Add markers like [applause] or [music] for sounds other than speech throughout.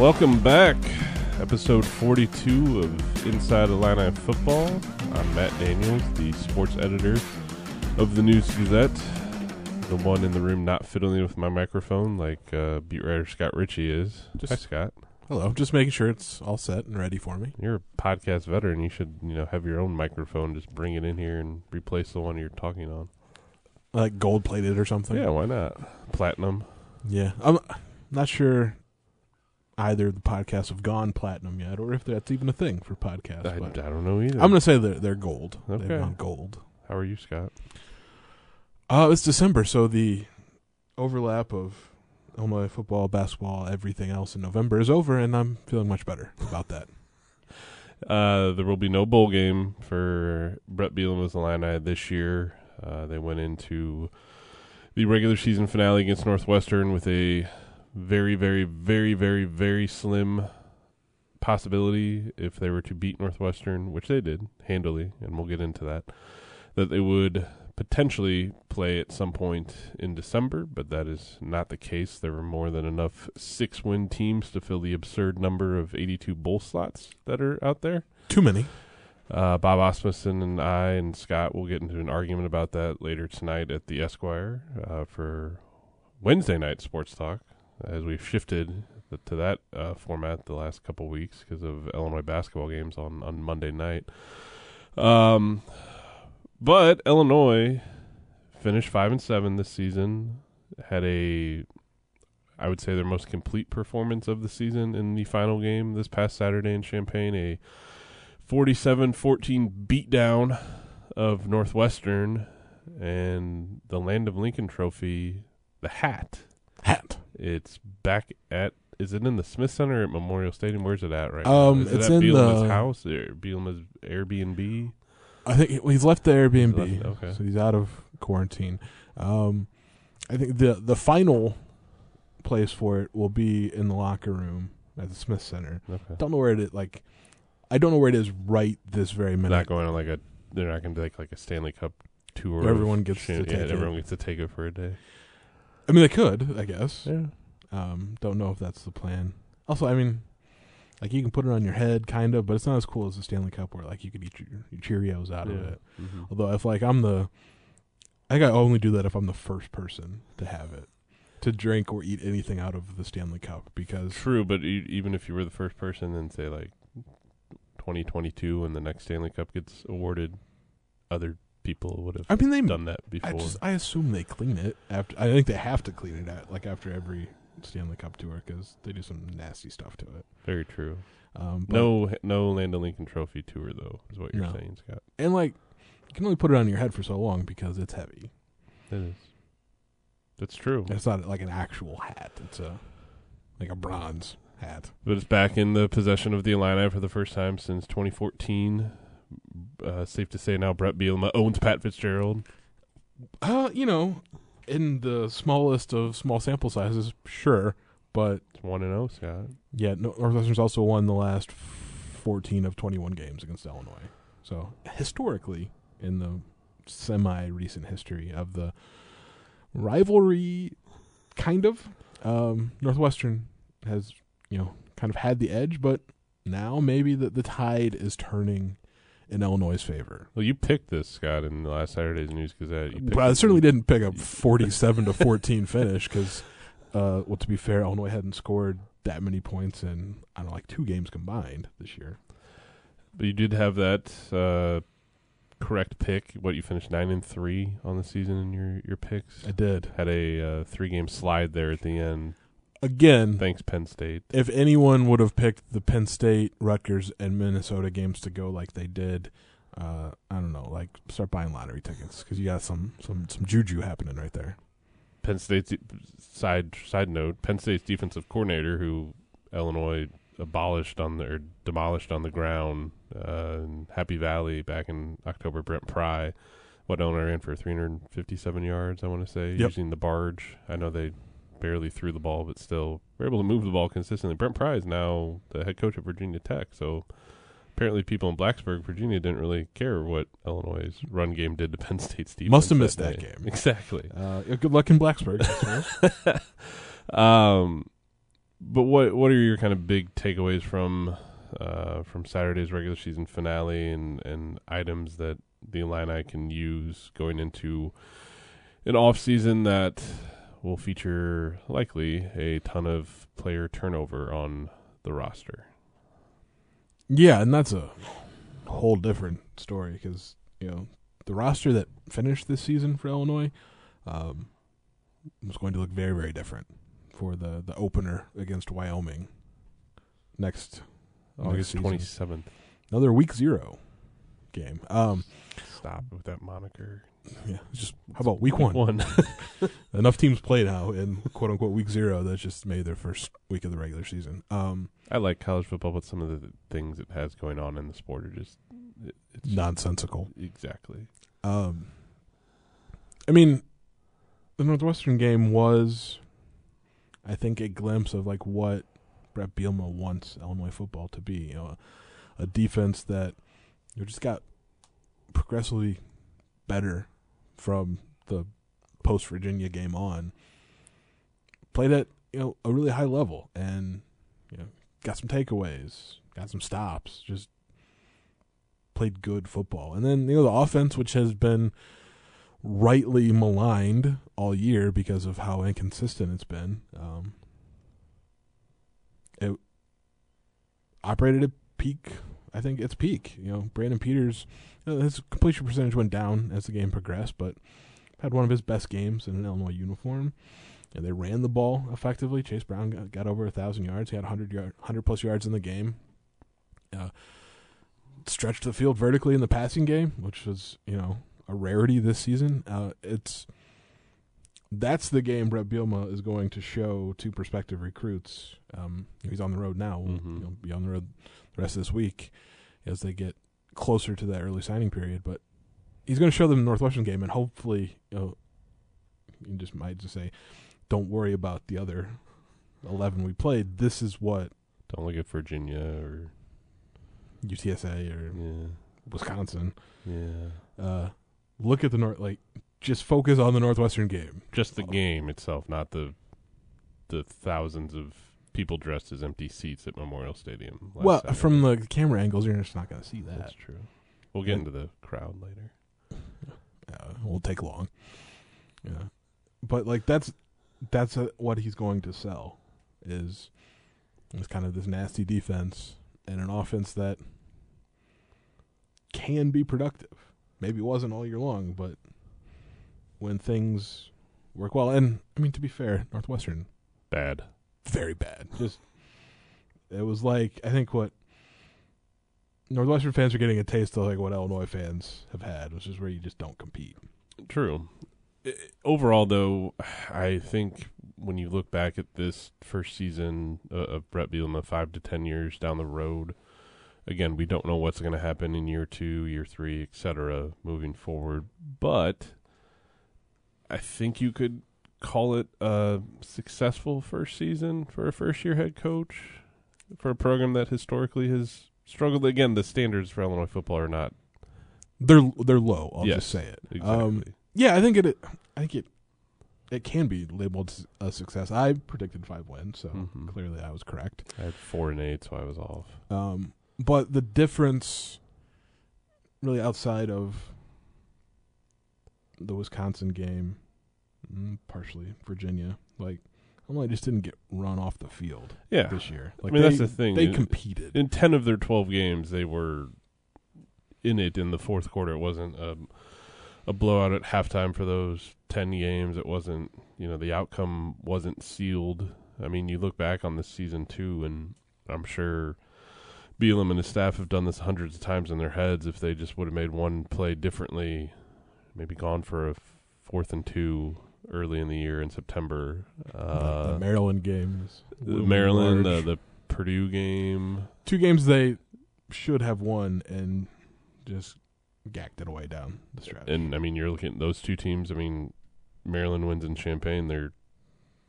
Welcome back. Episode 42 of Inside Illini Football. I'm Matt Daniels, the sports editor of the News Gazette. The one in the room not fiddling with my microphone like uh, beat writer Scott Richey is. Just- Hi, Scott. Hello, just making sure it's all set and ready for me. You're a podcast veteran. You should, you know, have your own microphone. Just bring it in here and replace the one you're talking on. Like gold plated or something. Yeah, why not? Platinum. Yeah. I'm not sure either of the podcasts have gone platinum yet, or if that's even a thing for podcasts. I, I but don't know either. I'm gonna say they're they're gold. Okay. They've gone gold. How are you, Scott? Uh it's December, so the overlap of Illinois football, basketball, everything else in November is over, and I'm feeling much better about that. [laughs] Uh, there will be no bowl game for Brett Bielema's Illini this year. Uh, they went into the regular season finale against Northwestern with a very, very, very, very, very slim possibility if they were to beat Northwestern, which they did handily, and we'll get into that, that they would potentially play at some point in December, but that is not the case. There were more than enough six win teams to fill the absurd number of 82 bowl slots that are out there. Too many. Uh, Bob Asmussen and I and Scott will get into an argument about that later tonight at the Esquire uh, for Wednesday night sports talk, as we've shifted to that uh, format the last couple weeks because of Illinois basketball games on on Monday night. Um, but Illinois finished five and seven this season. Had a, I would say, their most complete performance of the season in the final game this past Saturday in Champaign. A 47-14 beatdown of Northwestern and the Land of Lincoln Trophy, the hat. Hat. It's back at. Is it in the Smith Center at Memorial Stadium? Where's it at right now? Um, it it's at in Bielema's the- house or Bielema's Airbnb? I think well, he's left the Airbnb, He's left- okay. so he's out of quarantine. Um, I think the the final place for it will be in the locker room at the Smith Center. Okay. Don't know where it is. Like, I don't know where it is right this very minute. Not going on like a. They're not going to take like a Stanley Cup tour. Everyone gets to yeah, take it. everyone gets to take it for a day. I mean, they could, I guess. Yeah. Um, don't know if that's the plan. Also, I mean, like you can put it on your head, kind of, but it's not as cool as the Stanley Cup, where like you could eat your, your Cheerios out of Yeah. it. Mhm. Although if like I'm the, I think I only do that if I'm the first person to have it, to drink or eat anything out of the Stanley Cup because True, but e- even if you were the first person, then say like 2022, when the next Stanley Cup gets awarded, other people would have I mean they've done that before. I just I assume they clean it after. I think they have to clean it at like after every Stanley Cup tour because they do some nasty stuff to it. Very true. Um, but- No, no Land of Lincoln Trophy tour though, is what you're No. saying, Scott. and like you can only put it on your head for so long because it's heavy. It is. That's true. It's not like an actual hat. It's a like a bronze hat. But it's back in the possession of the Illini for the first time since 2014. Uh, safe to say now, Brett Bielema owns Pat Fitzgerald. Uh, you know, in the smallest of small sample sizes, sure, but It's one and zero, Scott. yeah, Nor- Northwestern's also won the last fourteen of twenty-one games against Illinois. So historically, in the semi-recent history of the rivalry, kind of, um, Northwestern has you know kind of had the edge, but now maybe the the tide is turning in Illinois' favor. Well, you picked this, Scott, in the last Saturday's News Gazette. You picked I certainly didn't pick a 47 to [laughs] 14 finish because, uh, well, to be fair, Illinois hadn't scored that many points in I don't know, like two games combined this year. But you did have that uh, correct pick. What you finished nine and three on the season in your your picks. I did Had a uh, three game slide there at the end. Again. Thanks, Penn State. If anyone would have picked the Penn State, Rutgers, and Minnesota games to go like they did, uh, I don't know, like start buying lottery tickets because you got some some some juju happening right there. Penn State's side side note. Penn State's defensive coordinator, who Illinois abolished on the or demolished on the ground uh, in Happy Valley back in October. Brent Pry, what Illinois ran for 357 yards, I want to say, Yep. using the barge. I know they barely threw the ball, but still were able to move the ball consistently. Brent Pry is now the head coach of Virginia Tech, so apparently people in Blacksburg, Virginia, didn't really care what Illinois' run game did to Penn State's defense. Must have missed that day. game. [laughs] Exactly. Uh, good luck in Blacksburg. [laughs] Um, but what what are your kind of big takeaways from uh, from Saturday's regular season finale and and items that the Illini can use going into an off season that will feature likely a ton of player turnover on the roster. Yeah, and that's a whole different story because you know the roster that finished this season for Illinois um, was going to look very very different for the the opener against Wyoming next August twenty seventh. Another week zero game. Um, Stop with that moniker. Yeah, just how about week, one? one. [laughs] Enough teams play now in quote unquote week zero. That's just made their first week of the regular season. Um, I like college football, but some of the things it has going on in the sport are just it, it's nonsensical. exactly. Um, I mean, the Northwestern game was, I think, a glimpse of like what Brett Bielema wants Illinois football to be. You know, a, a defense that you know, just got progressively better from the post Virginia game on. Played at you know a really high level and you know got some takeaways, got some stops, just played good football. And then you know the offense, which has been rightly maligned all year because of how inconsistent it's been. Um, it operated at peak. I think it's peak. You know, Brandon Peters, you know, his completion percentage went down as the game progressed, but had one of his best games in an Illinois uniform. And they ran the ball effectively. Chase Brown got, got over a thousand yards. He had 100 yard, 100 plus yards in the game. Uh, stretched the field vertically in the passing game, which was you know a rarity this season. Uh, it's that's the game Brett Bielema is going to show to prospective recruits. Um, he's on the road now. Mhm. you know, be on the road the rest of this week as they get closer to that early signing period. But he's going to show them the Northwestern game, and hopefully, you know, you just might just say, "Don't worry about the other eleven we played. This is what Don't look at Virginia or UTSA or yeah, Wisconsin." yeah. uh, look at the north. Like, just focus on the Northwestern game. Just the game itself, not the the thousands of people dressed as empty seats at Memorial Stadium. last well, Saturday. from the camera angles, you're just not going to see that. that's true. We'll get into the crowd later. Uh, it won't take long. Yeah, but like that's that's uh what he's going to sell is is kind of this nasty defense and an offense that can be productive. Maybe it wasn't all year long, but when things work well, and I mean to be fair, Northwestern Bad. Very bad. Just it was like I think what Northwestern fans are getting a taste of like what Illinois fans have had, which is where you just don't compete. True. Overall, though, I think when you look back at this first season uh, of Brett Bielema, five to ten years down the road, again, we don't know what's going to happen in year two, year three, etc. Moving forward, but I think you could call it a successful first season for a first-year head coach for a program that historically has struggled. Again, the standards for Illinois football are not They're they're low. I'll Yes, just say it. exactly. Um, yeah, I think it. I think it. It can be labeled a success. I predicted five wins, so Mhm. clearly I was correct. I had four and eight, so I was off. Um, but the difference, really, outside of the Wisconsin game, Mm, partially Virginia, like Illinois just didn't get run off the field Yeah, this year. Like I mean they, that's the thing. They In- competed. in ten of their twelve games, they were in it in the fourth quarter. It wasn't a, a blowout at halftime for those ten games. It wasn't, you know, the outcome wasn't sealed. I mean, you look back on this season too, and I'm sure Bielema and his staff have done this hundreds of times in their heads. If they just would have made one play differently, maybe gone for a fourth and two early in the year in September. Uh, the Maryland games, the Maryland, the, the Purdue game. two games they should have won and just gacked it away down the stretch. And I mean, you're looking at those two teams. I mean, Maryland wins in Champaign. They're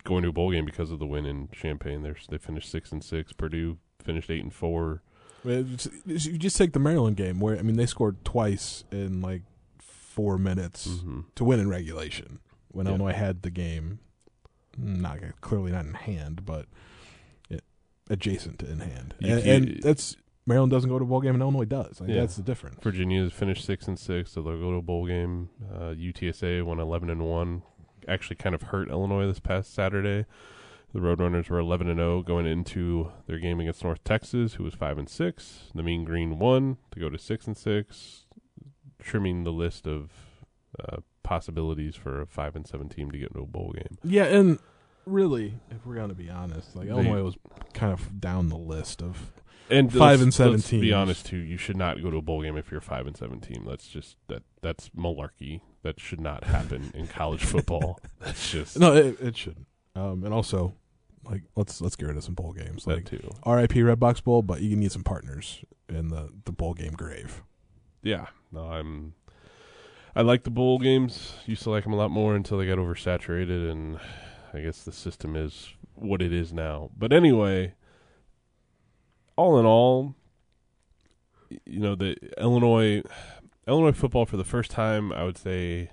going to a bowl game because of the win in Champaign. They're, they finished six and six. Purdue finished eight and four. Well, it's- it's- You just take the Maryland game where I mean they scored twice in like four minutes Mm-hmm. to win in regulation when Yeah. Illinois had the game. Not clearly not in hand, but adjacent to in hand, and, and that's Maryland doesn't go to a bowl game and Illinois does. Like, Yeah. That's the difference. Virginia has finished six and six, so they'll go to a bowl game. Uh, UTSA won eleven and one. Actually, kind of hurt Illinois this past Saturday. The Roadrunners were eleven and zero going into their game against North Texas, who was five and six. The Mean Green won to go to six and six, trimming the list of uh, possibilities for a five and seven team to get into a bowl game. Yeah, and really, if we're gonna be honest, like Illinois was kind of down the list of And Five and seven let's Be honest too, you should not go to a bowl game if you're a five and seven team. That's just that that's malarkey. That should not happen in college football. [laughs] That's just no, it, it shouldn't. Um, and also, like let's let's get rid of some bowl games, that like too. R.I.P. Redbox Bowl, but you need some partners in the the bowl game grave. Yeah, no, I'm. I like the bowl games. Used to like them a lot more until they got oversaturated, and I guess the system is what it is now. But anyway, all in all, you know the Illinois Illinois football for the first time. I would say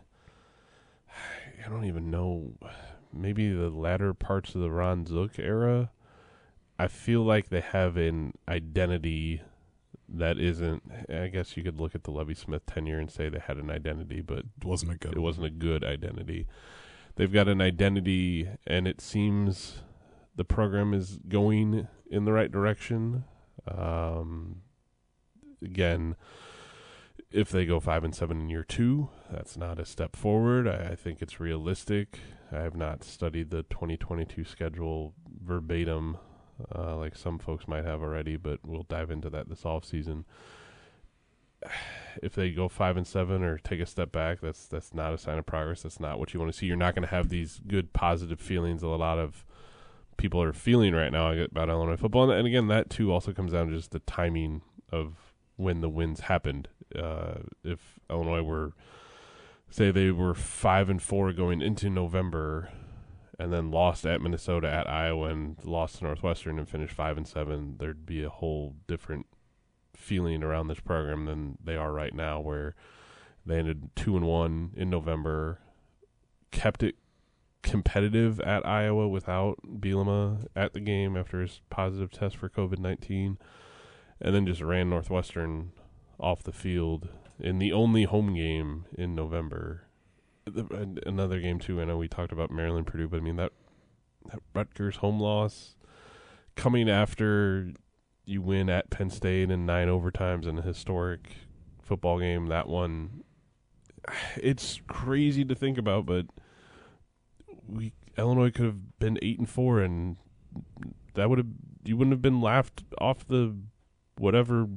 I don't even know. Maybe the latter parts of the Ron Zook era. I feel like they have an identity that isn't. I guess you could look at the Lovie Smith tenure and say they had an identity, but It wasn't a good. it wasn't a good identity. They've got an identity, and it seems the program is going in the right direction. Um, again, if they go five and seven in year two, that's not a step forward. I, I think it's realistic. I have not studied the 2022 schedule verbatim, uh, like some folks might have already, but we'll dive into that this off season [sighs] if they go five and seven or take a step back, that's that's not a sign of progress. That's not what you want to see. You're not going to have these good positive feelings that a lot of people are feeling right now about Illinois football. And, again, that too also comes down to just the timing of when the wins happened. Uh, if Illinois were, say, they were five and four going into November, and then lost at Minnesota, at Iowa, and lost to Northwestern, and finished five and seven, there'd be a whole different feeling around this program than they are right now, where they ended two and one in November, kept it competitive at Iowa without Bielema at the game after his positive test for COVID nineteen, and then just ran Northwestern off the field in the only home game in November. The, another game too. I know we talked about Maryland Purdue, but I mean that that Rutgers home loss coming after you win at Penn State in nine overtimes in a historic football game. That one, it's crazy to think about, but we Illinois could have been eight and four, and that would have you wouldn't have been laughed off the whatever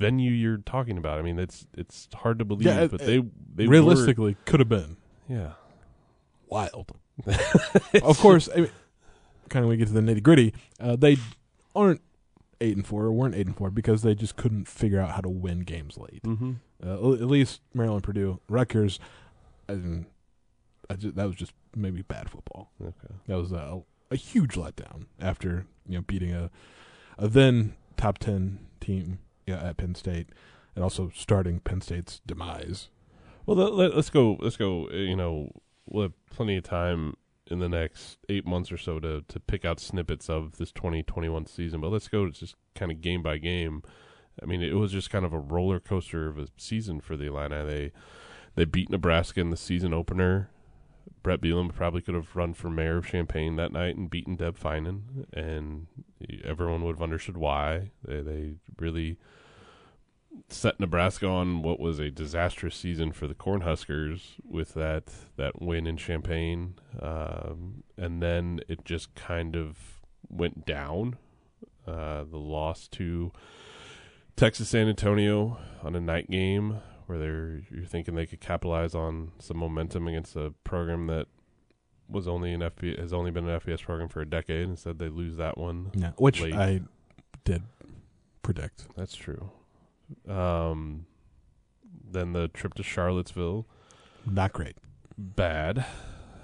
venue you're talking about. I mean, it's it's hard to believe, Yeah, it- but they they Realistically, could have been yeah. wild. [laughs] of course, I mean, kind of we get to the nitty gritty, uh, they aren't eight and four, or weren't eight and four because they just couldn't figure out how to win games late. Mm-hmm. Uh, at least Maryland, Purdue, Rutgers, I didn't, I ju- that was just maybe bad football. Okay. That was a, a huge letdown after you know beating a a then top ten team yeah, at Penn State, and also starting Penn State's demise. Well, let, us go. Let's go. uh, You know, we'll have plenty of time in the next eight months or so to to pick out snippets of this 2021 season. But let's go it's just kind of game by game. I mean, it was just kind of a roller coaster of a season for the Illini. They they beat Nebraska in the season opener. Brett Bielema probably could have run for mayor of Champaign that night and beaten Deb Feinen, and everyone would have understood why. They they really set Nebraska on what was a disastrous season for the Cornhuskers with that that win in Champaign, um, and then it just kind of went down. Uh, the loss to Texas San Antonio on a night game where they're you're thinking they could capitalize on some momentum against a program that was only an FB has only been an FBS program for a decade. Instead, they lose that one. Yeah, which Late. I did predict. That's true. Um, then the trip to Charlottesville, Not great. bad.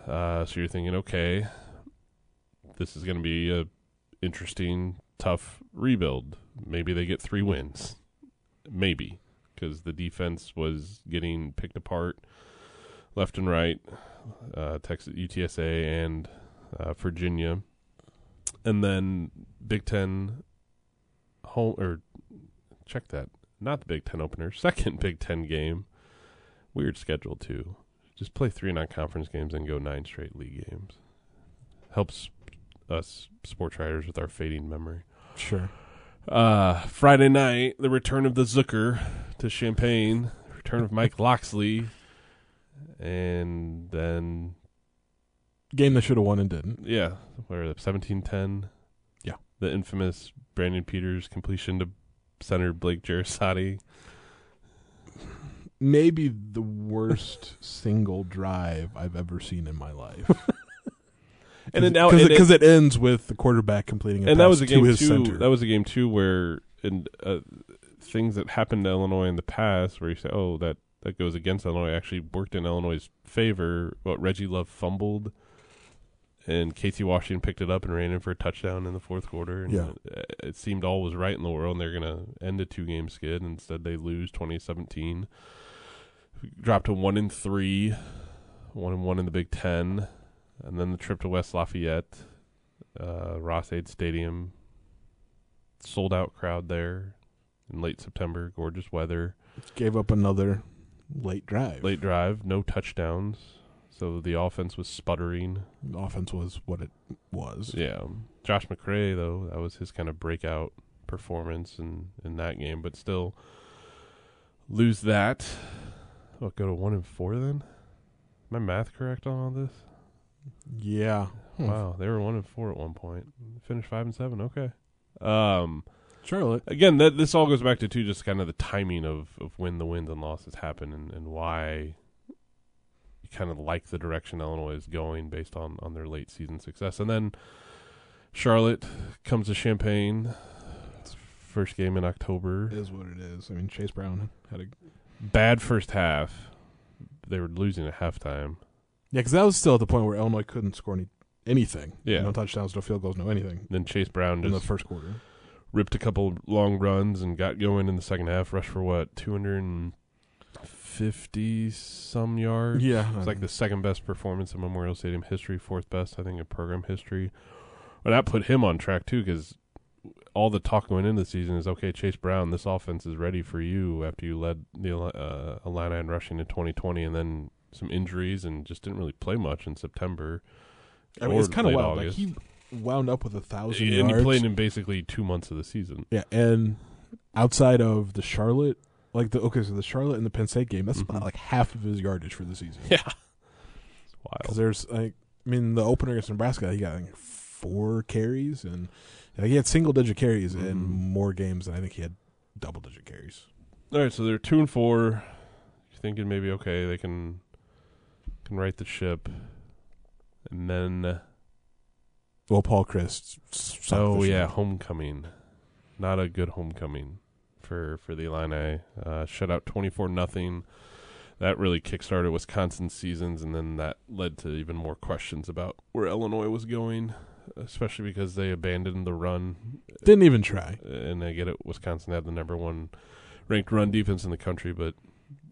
Uh, so you're thinking, okay, this is going to be a interesting, tough rebuild. Maybe they get three wins, maybe because the defense was getting picked apart left and right. Uh, Texas UTSA and uh, Virginia, and then Big Ten home or check that not the Big Ten opener, [laughs] second Big Ten game. Weird schedule too. Just play three non-conference games and go nine straight league games. Helps us sports writers with our fading memory. Sure. Uh, Friday night, the return of the Zucker to Champaign, return of Mike Locksley, and then Game they should have won and didn't. yeah, where the seventeen ten. Yeah. the infamous Brandon Peters completion to center Blake Jarosati. Maybe the worst [laughs] single drive I've ever seen in my life. [laughs] And then now, and it- because it, ends with the quarterback completing a and pass that was a to game his too. center. That was a game too where in uh, things that happened to Illinois in the past, where you say, "Oh, that that goes against Illinois," actually worked in Illinois' favor. What Reggie Love fumbled, and Casey Washington picked it up and ran in for a touchdown in the fourth quarter. And Yeah. it, it seemed all was right in the world, and they're going to end a two-game skid. Instead, they lose 2017, dropped to one and three, one and one in the Big Ten, and then the trip to West Lafayette uh, Ross-Ade Stadium. Sold out crowd there in late September. Gorgeous weather. Gave up another late drive. Late drive. No touchdowns. So the offense was sputtering. The offense was what it was. Yeah. Josh McCray though, that was his kind of breakout performance in in that game, but still lose that. What go to one and four then? My math correct on all this? Yeah. Hmm. Wow, they were one and four at one point. Finished five and seven. Okay. Um. Charlotte. again, that this all goes back to too just kind of the timing of, of when the wins and losses happen and, and why you kind of like the direction Illinois is going based on, on their late season success. And then Charlotte comes to Champaign. First game in October. Is what it is. I mean, Chase Brown had a Bad first half. They were losing at halftime. yeah, because that was still at the point where Illinois couldn't score any anything. Yeah. no touchdowns, no field goals, no anything Then Chase Brown in the just first quarter. ripped a couple long runs and got going in the second half. Rushed for what, 250 some yards? Yeah, It's like the second best performance in Memorial Stadium history, fourth best, I think, in program history. But that put him on track too, because all the talk going into the season is okay. Chase Brown, this offense is ready for you after you led the uh, Illini in rushing in 2020, and then some injuries and just didn't really play much in September. I mean, it's kind of wild. Like he wound up with a thousand and yards. he played in basically two months of the season. yeah, and outside of the Charlotte, like the okay, so the Charlotte and the Penn State game, that's Mhm. about like half of his yardage for the season. Yeah, it's because wild. there's like, I mean, the opener against Nebraska, he got like, four carries, and like, he had single digit carries in Mhm. more games than I think he had double digit carries. All right, so they're two and four. You're thinking maybe okay, they can can right the ship, and then Well, Paul Christ. sucked oh yeah, homecoming, not a good homecoming for for the Illini. Uh, shut out twenty four nothing. That really kickstarted Wisconsin's seasons, and then that led to even more questions about where Illinois was going, especially because they abandoned the run didn't even try. and I get it. Wisconsin had the number one ranked run defense in the country, but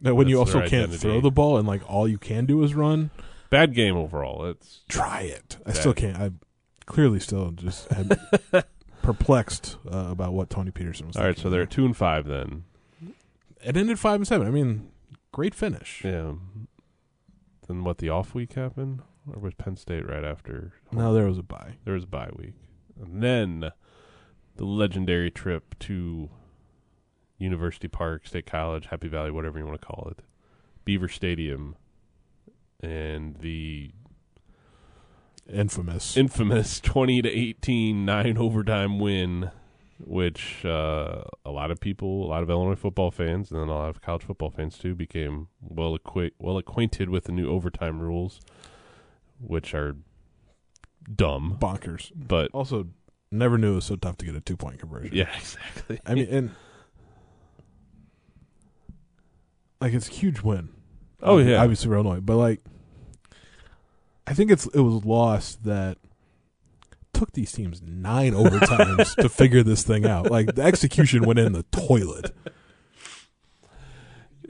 Now, when you also can't identity. throw the ball and like all you can do is run, bad game overall. It's try it. I Bad. still can't. I clearly still just am [laughs] perplexed uh, about what Tony Petersen was. all right. So they're at two and five then. it ended five and seven. I mean, great finish. Yeah. Then what? The off week happened, or was Penn State right after? No, there was a bye. There was a bye week, and then the legendary trip to University Park, State College, Happy Valley, whatever you want to call it, Beaver Stadium, and the Infamous. infamous [laughs] 20 to 18 nine overtime win which uh, a lot of people a lot of Illinois football fans and then a lot of college football fans too became well acquaint well acquainted with the new overtime rules which are dumb bonkers. but Also, never knew it was so tough to get a two point conversion. yeah [laughs] exactly I mean, and like it's a huge win. Oh, yeah. obviously for Illinois, but like, I think it's it was lost that took these teams nine overtimes to figure this thing out. Like the execution went in the toilet.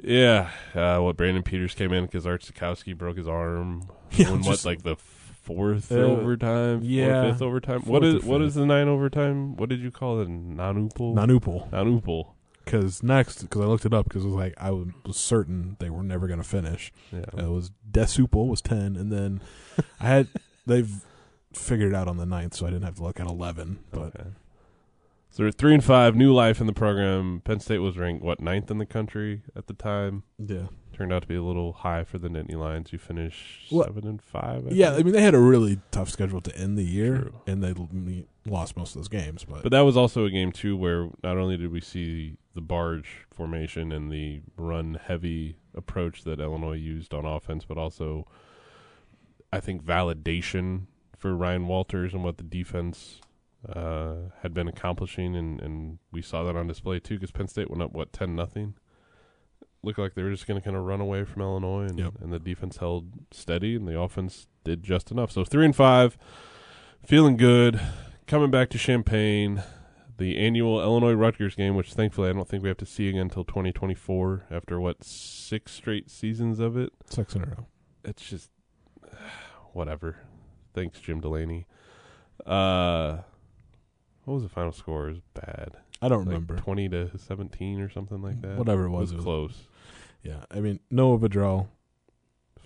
yeah uh, what Brandon Peters came in because Art Sitkowski broke his arm [laughs] Yeah, when what like the fourth Uh, overtime, fourth, yeah. fifth overtime. Fourth what is what fifth. the nine overtime? What did you call it? Nanupul. Nanupul. Nanupul. Because next, because I looked it up, because it was like I was was certain they were never going to finish. Yeah. It was Desupul was ten, and then I had [laughs] they've figured it out on the ninth, so I didn't have to look at eleven. But okay. So they're three and five, new life in the program. Penn State was ranked what ninth in the country at the time. yeah, Turned out to be a little high for the Nittany Lions. You finished Well, seven and five. I yeah. I mean, they had a really tough schedule to end the year, True. and they lost most of those games. But, But that was also a game too where not only did we see the barge formation and the run heavy approach that Illinois used on offense, but also I think validation for Ryan Walters and what the defense uh, had been accomplishing, and, and we saw that on display too because Penn State went up what ten nothing. Looked like they were just going to kind of run away from Illinois, and, Yep. and the defense held steady, and the offense did just enough. So three and five, feeling good. Coming back to Champaign, the annual Illinois Rutgers game, which thankfully I don't think we have to see again until 2024 after what six straight seasons of it. six in a row. It's just [sighs] whatever. Thanks, Jim Delaney. Uh, what was the final score? It was bad. I don't Like remember 20 to 17 or something like that. whatever it It was. was it was- close. yeah, I mean Noah Vedral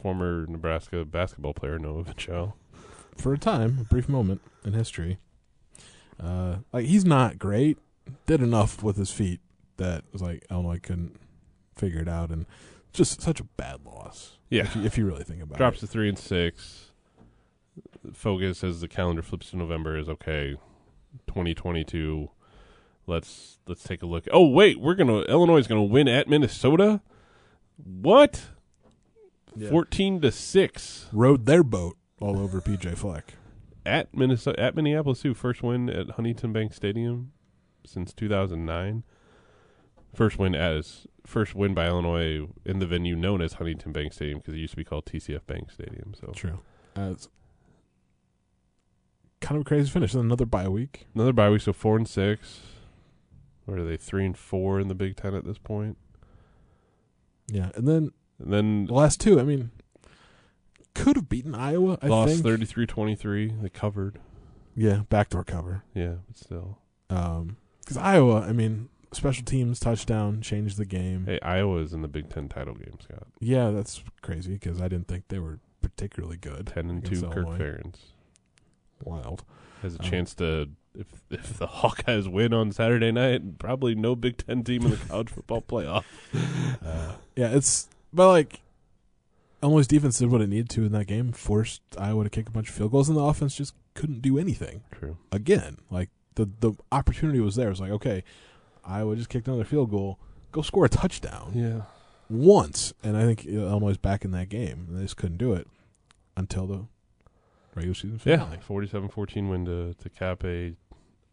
Former Nebraska basketball player Noah Vichel. [laughs] for a time, a brief moment in history. Uh, like he's not great. Did enough with his feet that was like Illinois couldn't figure it out, and just such a bad loss. Yeah. if you, if you really think about Drops it. Drops to three and six. Focus as the calendar flips to November is okay. 2022. Let's let's take a look. Oh wait, we're gonna Illinois is gonna win at Minnesota. What? Yeah. Fourteen to six Rode their boat all over PJ Fleck. at Minnesota at Minneapolis too. First win at Huntington Bank Stadium since 2009. First win as first win by Illinois in the venue known as Huntington Bank Stadium because it used to be called TCF Bank Stadium. So True. Uh, kind of a crazy finish. Then another bye week. Another bye week, so four and six. What are they? Three and four in the Big Ten at this point. Yeah, and then And then the last two. I mean, could have beaten Iowa. I lost think. 33-23. They covered. Yeah, backdoor cover. Yeah, but still. Um, because Iowa, I mean, special teams touchdown changed the game. Hey, Iowa is in the Big Ten title game, Scott. Yeah, that's crazy because I didn't think they were particularly good. Ten and two. Kirk Ferentz Wild. has a Oh. chance to. If if the [laughs] Hawkeyes win on Saturday night, probably no Big Ten team in the college football playoff. [laughs] Uh, yeah, it's but like Illinois' defense did what it needed to in that game, forced Iowa to kick a bunch of field goals, and the offense just couldn't do anything. True. Again, like the the opportunity was there. It was like, okay, Iowa just kicked another field goal, go score a touchdown Yeah. once, and I think Illinois back in that game. And they just couldn't do it until the regular season finale. Yeah, 47-14 win to to cap a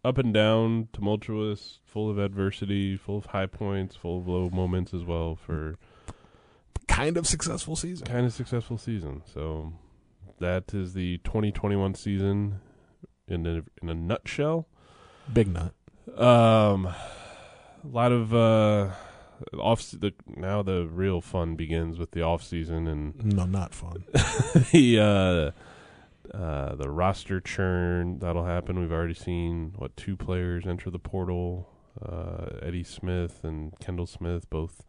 up and down, tumultuous, full of adversity, full of high points, full of low moments as well for Kind of successful season. kind of successful season. So that is the 2021 season in a, in a nutshell. Big nut. Um, a lot of uh, off the now the real fun begins with the off season and No, not fun. [laughs] the uh, uh, the roster churn that'll happen. We've already seen what two players enter the portal: uh, Eddie Smith and Kendall Smith, both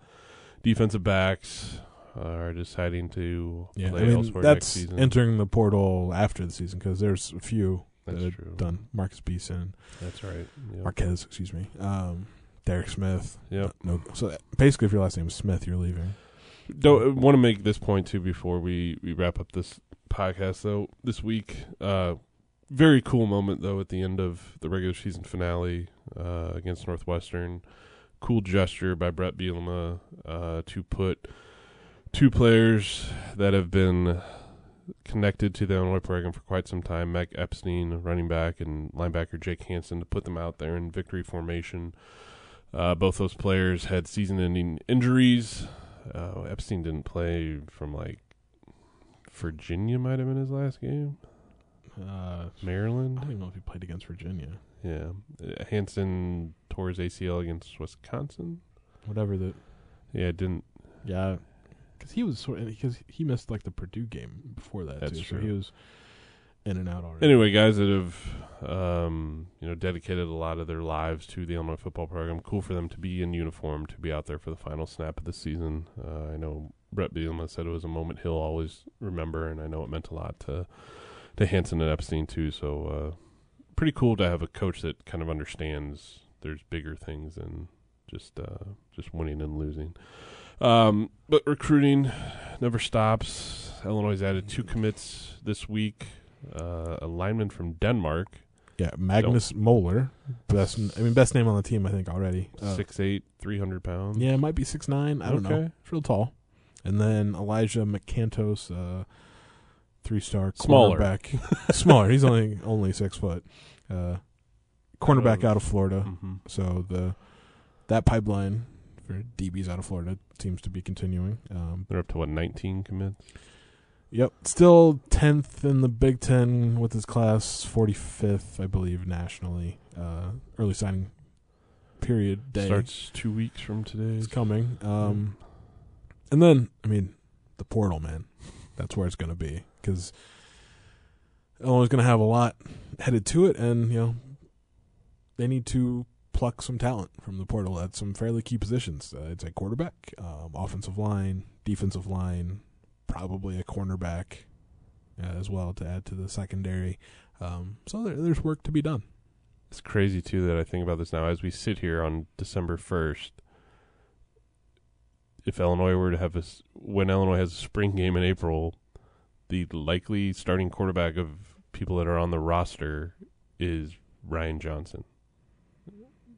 defensive backs, are deciding to Yeah, play I mean elsewhere next that's season. entering the portal after the season because there's a few That's that have true. done. Marcus Beason, That's right. Yep. Marquez, excuse me. Um, Derek Smith. Yep. No, so basically, if your last name is Smith, you're leaving. Don't want to make this point too before we, we wrap up this podcast though. This week, uh, very cool moment though at the end of the regular season finale uh, against Northwestern. Cool gesture by Brett Bielema uh, to put two players that have been connected to the Illinois program for quite some time, Mac Epstein, running back, and linebacker Jake Hansen, to put them out there in victory formation. Uh, both those players had season-ending injuries. Uh, Epstein didn't play from like Virginia, might have been his last game. Uh, I Maryland, don't even know if he played against Virginia. yeah. Uh, Hansen tore his ACL against Wisconsin. Whatever the Yeah, didn't. yeah, because he was sort because he missed like the Purdue game before that That's too. true. So he was in and out already. Anyway, guys that have um, you know dedicated a lot of their lives to the Illinois football program. Cool for them to be in uniform to be out there for the final snap of the season. Uh, I know Brett Bielema said it was a moment he'll always remember, and I know it meant a lot to to Hansen and Epstein too. So uh, pretty cool to have a coach that kind of understands there's bigger things than just uh, just winning and losing. Um, but recruiting never stops. Illinois added two commits this week. Uh, a lineman from Denmark, yeah, Magnus Moeller, best. I mean, best name on the team, I think already. Uh, six eight, three hundred pounds. Yeah, it might be six nine. I don't know. It's real tall. And then Elijah McCantos, uh, three star Smaller. cornerback. [laughs] Smaller. He's only only six foot. Uh, cornerback Oh. out of Florida. hmm So the that pipeline for DBs out of Florida seems to be continuing. Um, They're up to what nineteen commits. yep, still tenth in the Big Ten with his class, forty fifth, I believe, nationally. Uh, early signing period day Starts two weeks from today. is coming. Um, and then I mean the portal, man. That's where it's going to be because Illinois is going to have a lot headed to it, and you know they need to pluck some talent from the portal at some fairly key positions. Uh, it's a quarterback, um, offensive line, defensive line, probably a cornerback uh, as well to add to the secondary. Um, so there, there's work to be done. It's crazy too that I think about this now as we sit here on December first. If Illinois were to have a when Illinois has a spring game in April, the likely starting quarterback of people that are on the roster is Ryan Johnson.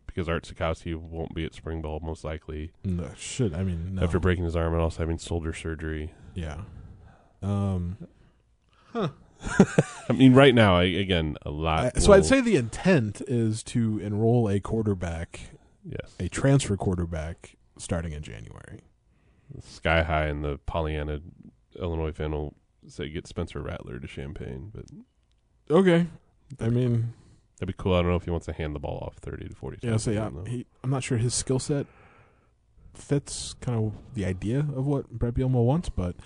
Because Art Sitkowski won't be at spring ball most likely No, should I mean no. after breaking his arm and also having shoulder surgery. yeah. Um, Huh. [laughs] I mean, right now, I, again, a lot. I- so I'd say the intent is to enroll a quarterback, yes, a transfer quarterback, starting in January. Sky high, and the Pollyanna Illinois fan will say get Spencer Rattler to Champaign, but Okay. I mean, that'd be cool. I don't know if he wants to hand the ball off thirty to forty. yeah. So yeah, he, I'm not sure his skill set fits kind of the idea of what Brett Bielema wants, but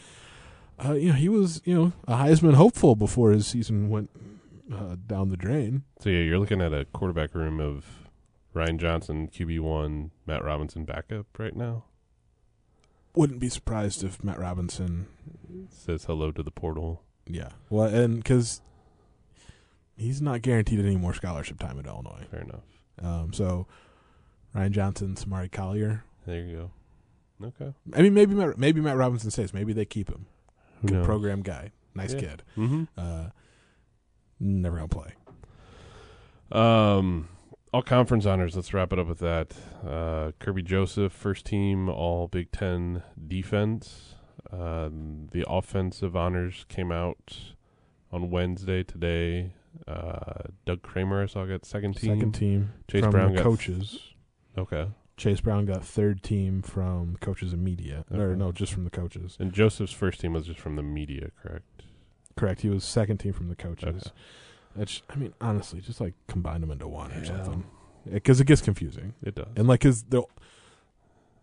uh, you know, he was you know a Heisman hopeful before his season went uh, down the drain. So yeah, you're looking at a quarterback room of Ryan Johnson, QB one, Matt Robinson backup right now. Wouldn't be surprised if Matt Robinson Says hello to the portal. Yeah. Well, and because he's not guaranteed any more scholarship time at Illinois. Fair enough. Um, so Ryan Johnson, Samari Collier. There you go. Okay. I mean, maybe Matt, maybe Matt Robinson stays. Maybe they keep him. Good knows? program guy. Nice Yeah. kid. Mm-hmm. Uh, never gonna play. Um, all conference honors. Let's wrap it up with that. Uh, Kerby Joseph, first team All Big Ten defense. Um, the offensive honors came out on Wednesday today. Uh, Doug Kramer, I saw got second team. Second team Chase from Brown got coaches. Okay, Chase Brown got third team from coaches and media. Or no, just from the coaches. and Joseph's first team was just from the media, correct? Correct. He was second team from the coaches. Okay. That's. I mean, honestly, just like combine them into one or Yeah. something, because it gets confusing. It does. and like because they'll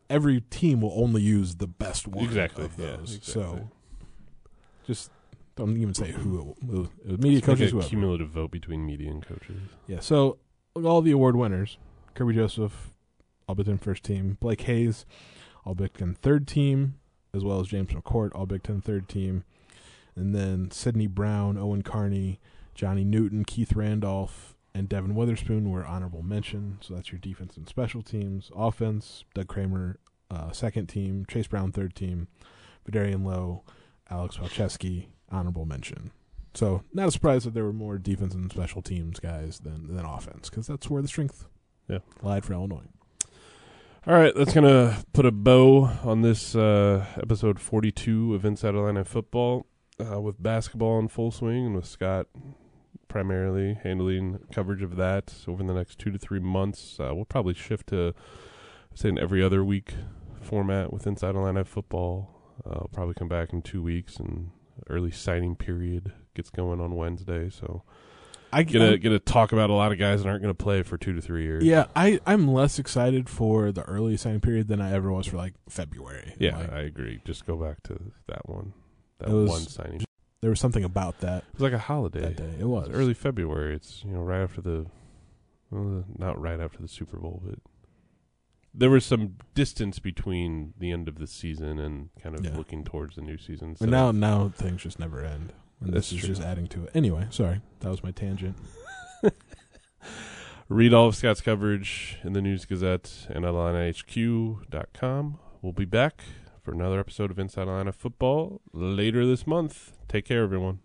every team will only use the best one exactly. of yeah, those. exactly. So just don't even say who it was. It was media Let's make coaches. a Whoever. cumulative vote between media and coaches. Yeah. So all the award winners: Kerby Joseph, Ten first team; Blake Hayes, All Big Ten third team, as well as James McCourt, All Big Ten third team, and then Sidney Brown, Owen Carney, Johnny Newton, Keith Randolph, and Devin Witherspoon were honorable mention. So that's your defense and special teams. Offense: Doug Kramer, uh, second team; Chase Brown, third team; Vederian Lowe, Alex Palczewski, honorable mention. So not a surprise that there were more defense and special teams guys than than offense because that's where the strength Yeah. lied for Illinois. All right, that's gonna put a bow on this uh, episode forty-two of Inside Illini Football, uh, with basketball in full swing and with Scott primarily handling coverage of that over the next two to three months. Uh, we'll probably shift to say an every other week format with Inside Illini Football. Uh, I'll probably come back in two weeks, and early signing period gets going on Wednesday. So I get to get to talk about a lot of guys that aren't going to play for two to three years. yeah, I I'm less excited for the early signing period than I ever was for like February. Yeah, Like, I agree. Just go back to that one. That was- one signing. There was something about that It was like a holiday. that day. It was It's early February. It's you know right after the, well, not right after the Super Bowl, but there was some distance between the end of the season and kind of Yeah. looking towards the new season. So And now, now things just never end. And That's this is true. just adding to it. Anyway, sorry, that was my tangent. [laughs] read all of Scott's coverage in the News Gazette and at IlliniHQ.com. We'll be back for another episode of Inside Atlanta Football later this month. Take care, everyone.